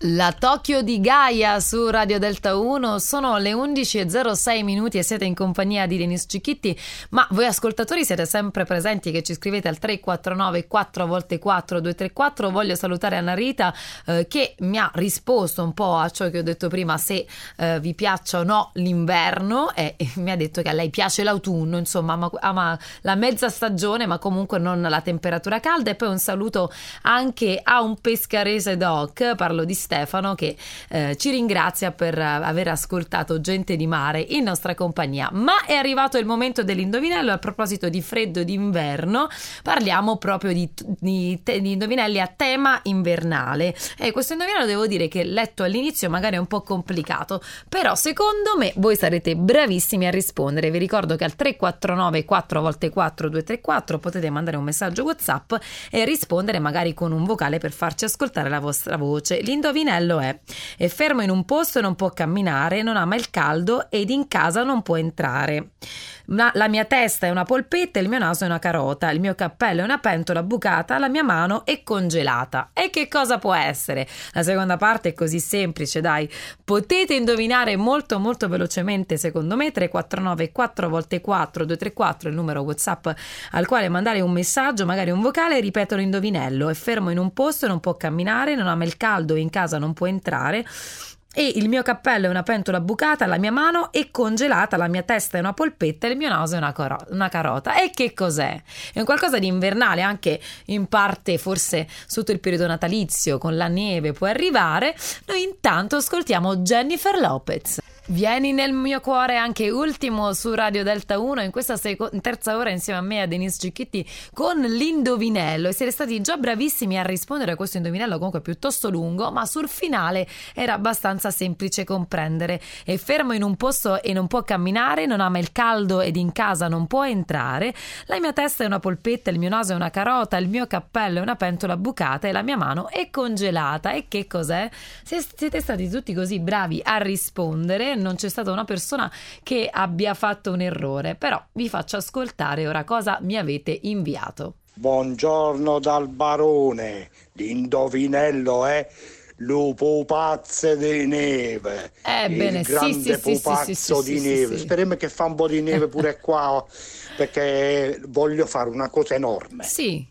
La Tokyo di Gaia su Radio Delta 1 sono le 11.06 minuti e siete in compagnia di Denis Cicchitti, ma voi ascoltatori siete sempre presenti che ci scrivete al 349 4 volte 4 234. Voglio salutare Anna Rita eh, che mi ha risposto un po' a ciò che ho detto prima, se eh, vi piaccia o no l'inverno. E, e, mi ha detto che a lei piace l'autunno, insomma ama, ama la mezza stagione ma comunque non la temperatura calda. E poi un saluto anche a un pescarese doc, parlo di Stefano che eh, ci ringrazia per aver ascoltato Gente di Mare in nostra compagnia. Ma è arrivato il momento dell'indovinello. A proposito di freddo d'inverno, parliamo proprio di, di, di indovinelli a tema invernale. E questo indovinello devo dire che letto all'inizio magari è un po' complicato, però secondo me voi sarete bravissimi a rispondere. Vi ricordo che al 349 4 volte 4 234 potete mandare un messaggio WhatsApp e rispondere magari con un vocale per farci ascoltare la vostra voce. L'indovinello indovinello è: è fermo in un posto e non può camminare, non ama il caldo ed in casa non può entrare. Ma la mia testa è una polpetta, il mio naso è una carota, il mio cappello è una pentola bucata, la mia mano è congelata. E che cosa può essere? La seconda parte è così semplice, dai. Potete indovinare molto molto velocemente, secondo me, 349 4 volte 4 234 il numero WhatsApp al quale mandare un messaggio, magari un vocale, ripeto l'indovinello. È fermo in un posto, non può camminare, non ama il caldo, in casa non può entrare e il mio cappello è una pentola bucata, la mia mano è congelata, la mia testa è una polpetta e il mio naso è una, coro- una, carota. E che cos'è? È un qualcosa di invernale, anche in parte forse sotto il periodo natalizio, con la neve può arrivare. Noi intanto ascoltiamo Jennifer Lopez. Vieni nel mio cuore anche ultimo su Radio Delta 1 in questa seco- terza ora insieme a me a Denise Cicchitti con l'indovinello. E siete stati già bravissimi a rispondere a questo indovinello comunque piuttosto lungo ma sul finale era abbastanza semplice comprendere. È fermo in un posto e non può camminare non ama il caldo ed in casa non può entrare. La mia testa è una polpetta il mio naso è una carota il mio cappello è una pentola bucata e la mia mano è congelata. E che cos'è? siete stati tutti così bravi a rispondere non c'è stata una persona che abbia fatto un errore, però vi faccio ascoltare ora cosa mi avete inviato. Buongiorno dal barone, l'indovinello è lupo pupazze di neve. Ebbene, il grande sì, sì, pupazzo sì, di neve. Speriamo che fa un po' di neve pure qua, perché voglio fare una cosa enorme. Sì,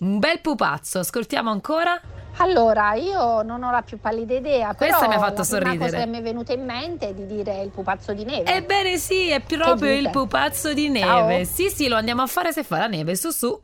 un bel pupazzo. Ascoltiamo ancora. Allora, io non ho la più pallida idea. Questa mi ha fatto sorridere. La cosa che mi è venuta in mente è di dire il pupazzo di neve. Ebbene sì, è proprio il pupazzo di neve. Ciao. Sì, sì, lo andiamo a fare se fa la neve, su su.